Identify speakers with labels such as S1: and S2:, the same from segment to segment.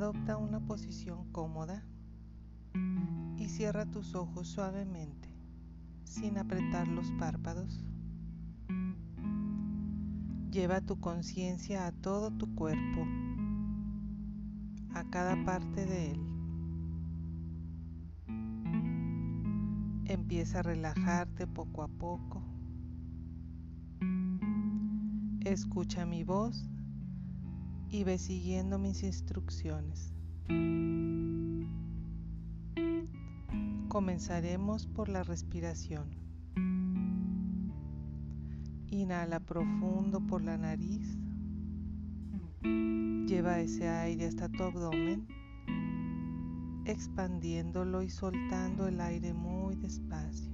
S1: Adopta una posición cómoda y cierra tus ojos suavemente, sin apretar los párpados. Lleva tu conciencia a todo tu cuerpo, a cada parte de él. Empieza a relajarte poco a poco. Escucha mi voz y ve siguiendo mis instrucciones. Comenzaremos por la respiración. Inhala profundo por la nariz. Lleva ese aire hasta tu abdomen, expandiéndolo y soltando el aire muy despacio.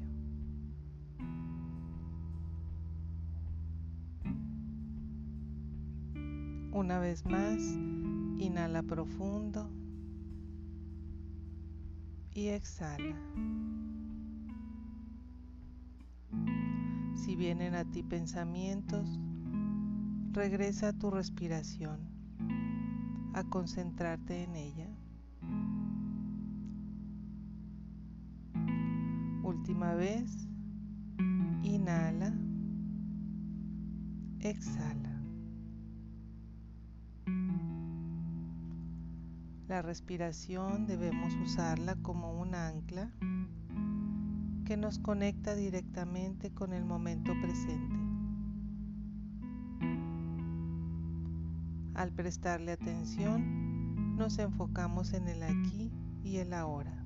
S1: Una vez más, inhala profundo y exhala. Si vienen a ti pensamientos, regresa a tu respiración, a concentrarte en ella. Última vez, inhala, exhala. La respiración debemos usarla como un ancla que nos conecta directamente con el momento presente. Al prestarle atención, nos enfocamos en el aquí y el ahora.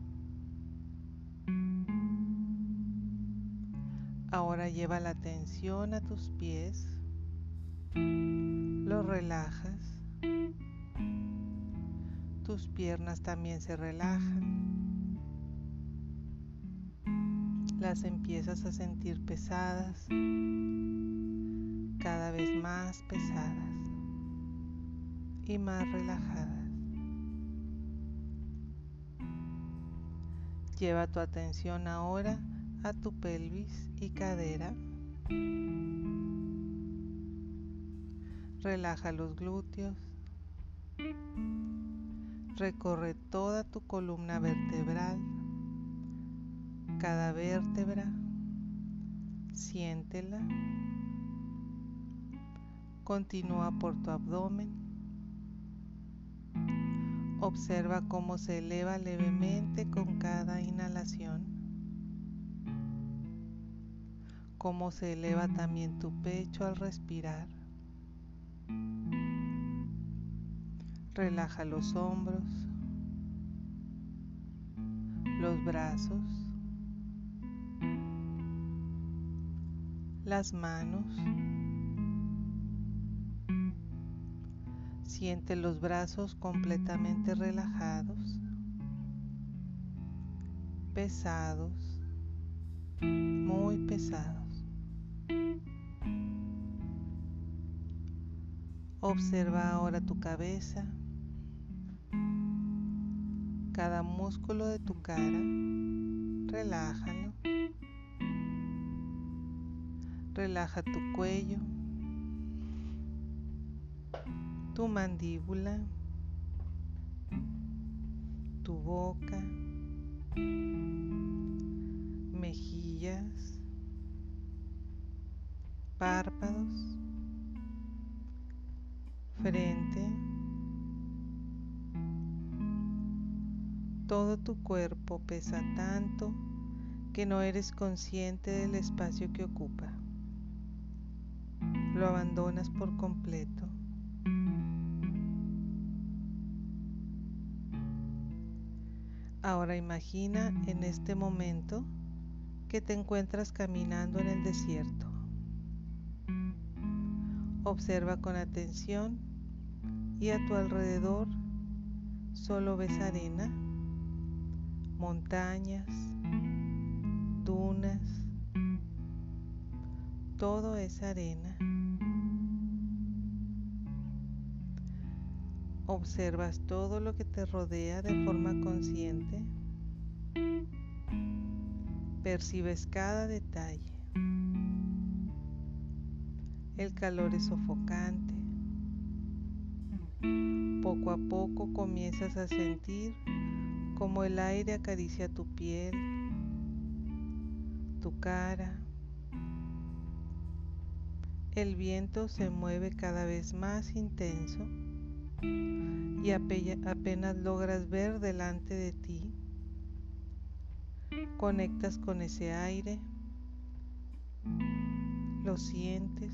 S1: Ahora lleva la atención a tus pies, los relajas tus piernas también se relajan. Las empiezas a sentir pesadas, cada vez más pesadas y más relajadas. Lleva tu atención ahora a tu pelvis y cadera. Relaja los glúteos Recorre toda tu columna vertebral, cada vértebra, siéntela. Continúa por tu abdomen. Observa cómo se eleva levemente con cada inhalación. Cómo se eleva también tu pecho al respirar. Relaja los hombros, los brazos, las manos. Siente los brazos completamente relajados, pesados, muy pesados. Observa ahora tu cabeza cada músculo de tu cara, relájalo. Relaja tu cuello, tu mandíbula, tu boca, mejillas, párpados, frente, Todo tu cuerpo pesa tanto que no eres consciente del espacio que ocupa. Lo abandonas por completo. Ahora imagina en este momento que te encuentras caminando en el desierto. Observa con atención y a tu alrededor solo ves arena montañas, dunas, todo es arena. Observas todo lo que te rodea de forma consciente. Percibes cada detalle. El calor es sofocante. Poco a poco comienzas a sentir como el aire acaricia tu piel, tu cara. El viento se mueve cada vez más intenso y apenas logras ver delante de ti. Conectas con ese aire, lo sientes.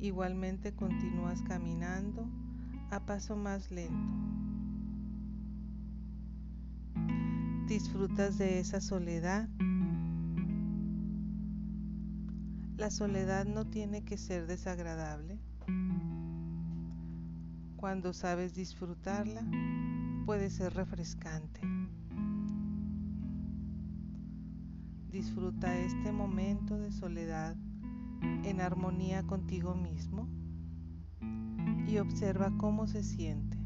S1: Igualmente continúas caminando a paso más lento. Disfrutas de esa soledad. La soledad no tiene que ser desagradable. Cuando sabes disfrutarla, puede ser refrescante. Disfruta este momento de soledad en armonía contigo mismo y observa cómo se siente.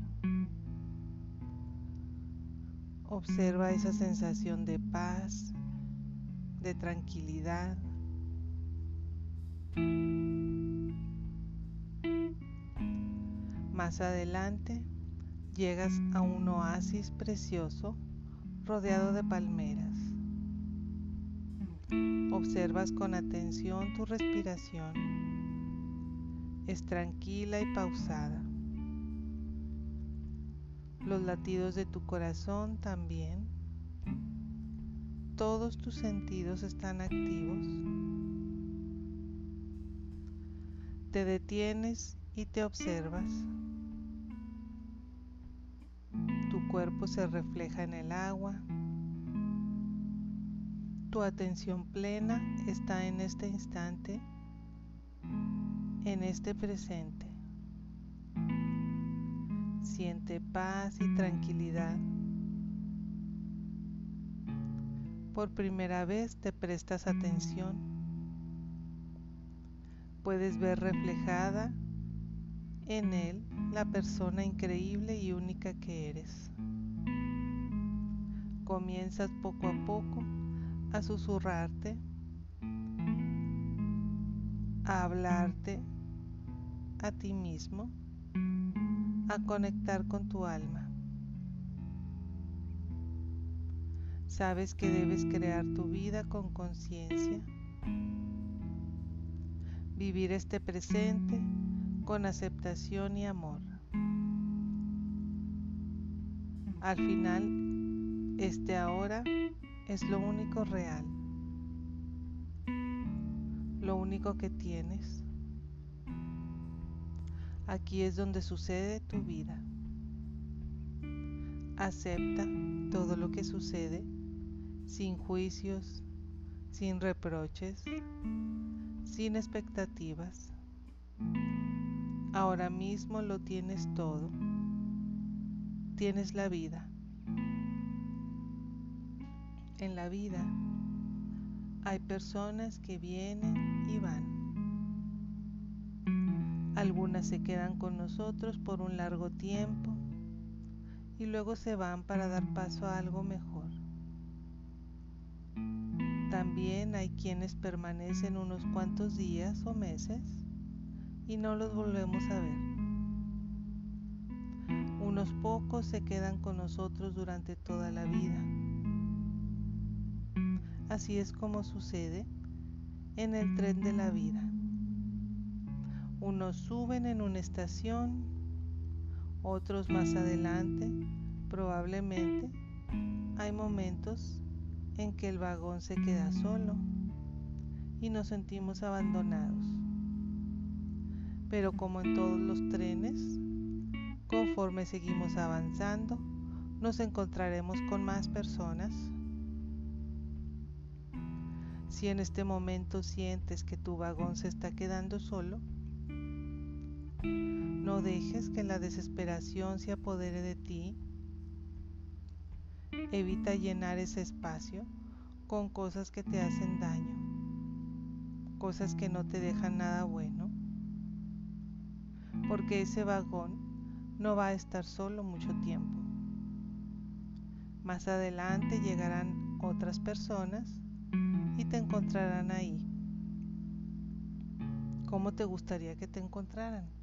S1: Observa esa sensación de paz, de tranquilidad. Más adelante llegas a un oasis precioso rodeado de palmeras. Observas con atención tu respiración es tranquila y pausada. Los latidos de tu corazón también. Todos tus sentidos están activos. Te detienes y te observas. Tu cuerpo se refleja en el agua. Tu atención plena está en este instante en este presente. Siente paz y tranquilidad. Por primera vez te prestas atención. Puedes ver reflejada en él la persona increíble y única que eres. Comienzas poco a poco a susurrarte, a hablarte a ti mismo, a conectar con tu alma. Sabes que debes crear tu vida con conciencia, vivir este presente con aceptación y amor. Al final, este ahora es lo único real, lo único que tienes. Aquí es donde sucede tu vida. Acepta todo lo que sucede sin juicios, sin reproches, sin expectativas. Ahora mismo lo tienes todo. Tienes la vida. En la vida hay personas que vienen y van. Algunas se quedan con nosotros por un largo tiempo y luego se van para dar paso a algo mejor. También hay quienes permanecen unos cuantos días o meses y no los volvemos a ver. Unos pocos se quedan con nosotros durante toda la vida. Así es como sucede en el tren de la vida. Unos suben en una estación, otros más adelante, probablemente. Hay momentos en que el vagón se queda solo y nos sentimos abandonados. Pero como en todos los trenes, conforme seguimos avanzando, nos encontraremos con más personas. Si en este momento sientes que tu vagón se está quedando solo, no dejes que la desesperación se apodere de ti. Evita llenar ese espacio con cosas que te hacen daño, cosas que no te dejan nada bueno, porque ese vagón no va a estar solo mucho tiempo. Más adelante llegarán otras personas y te encontrarán ahí. ¿Cómo te gustaría que te encontraran?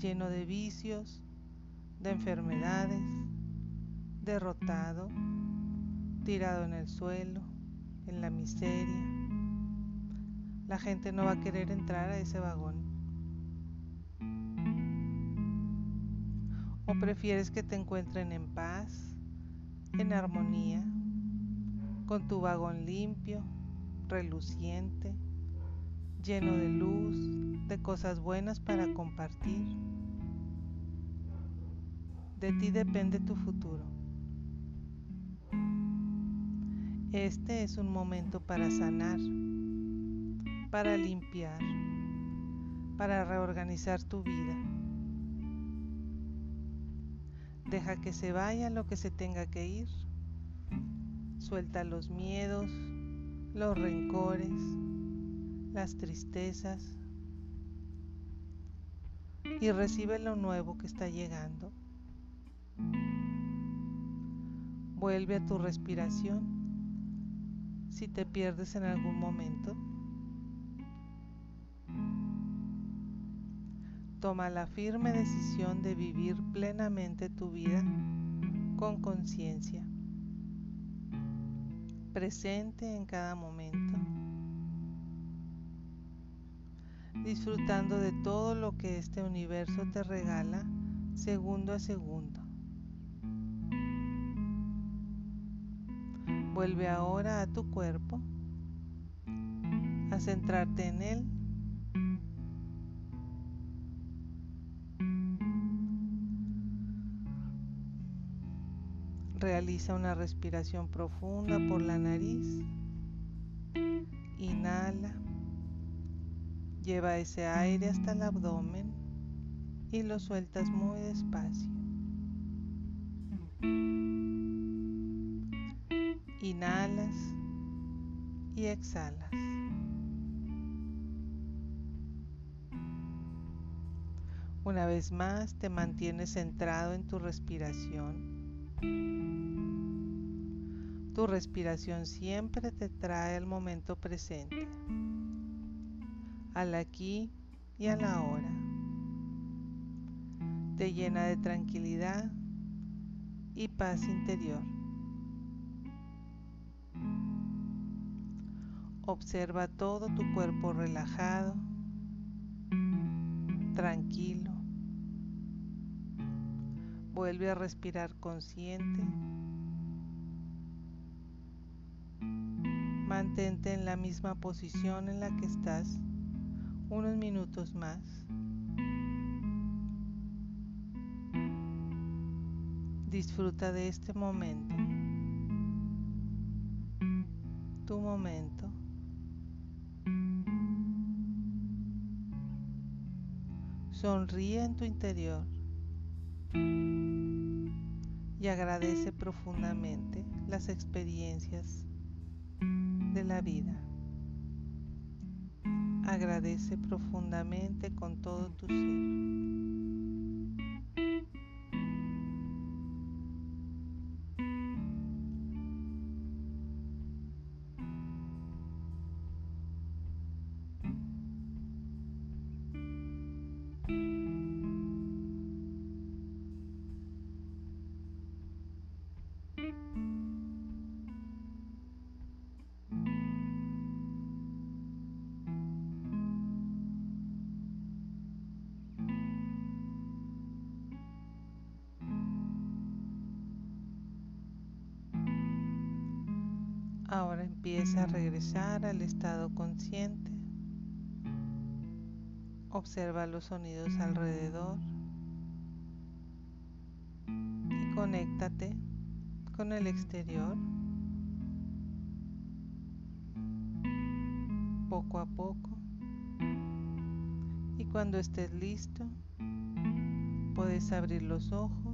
S1: Lleno de vicios, de enfermedades, derrotado, tirado en el suelo, en la miseria. La gente no va a querer entrar a ese vagón. ¿O prefieres que te encuentren en paz, en armonía, con tu vagón limpio, reluciente, lleno de luz, de cosas buenas para compartir? De ti depende tu futuro. Este es un momento para sanar, para limpiar, para reorganizar tu vida. Deja que se vaya lo que se tenga que ir. Suelta los miedos, los rencores, las tristezas y recibe lo nuevo que está llegando. Vuelve a tu respiración si te pierdes en algún momento. Toma la firme decisión de vivir plenamente tu vida con conciencia, presente en cada momento, disfrutando de todo lo que este universo te regala segundo a segundo. Vuelve ahora a tu cuerpo, a centrarte en él. Realiza una respiración profunda por la nariz. Inhala. Lleva ese aire hasta el abdomen y lo sueltas muy despacio. Inhalas y exhalas. Una vez más te mantienes centrado en tu respiración. Tu respiración siempre te trae al momento presente, al aquí y a la ahora. Te llena de tranquilidad y paz interior. Observa todo tu cuerpo relajado, tranquilo. Vuelve a respirar consciente. Mantente en la misma posición en la que estás unos minutos más. Disfruta de este momento, tu momento. Sonríe en tu interior y agradece profundamente las experiencias de la vida. Agradece profundamente con todo tu ser. Ahora empieza a regresar al estado consciente. Observa los sonidos alrededor y conéctate con el exterior. Poco a poco. Y cuando estés listo, puedes abrir los ojos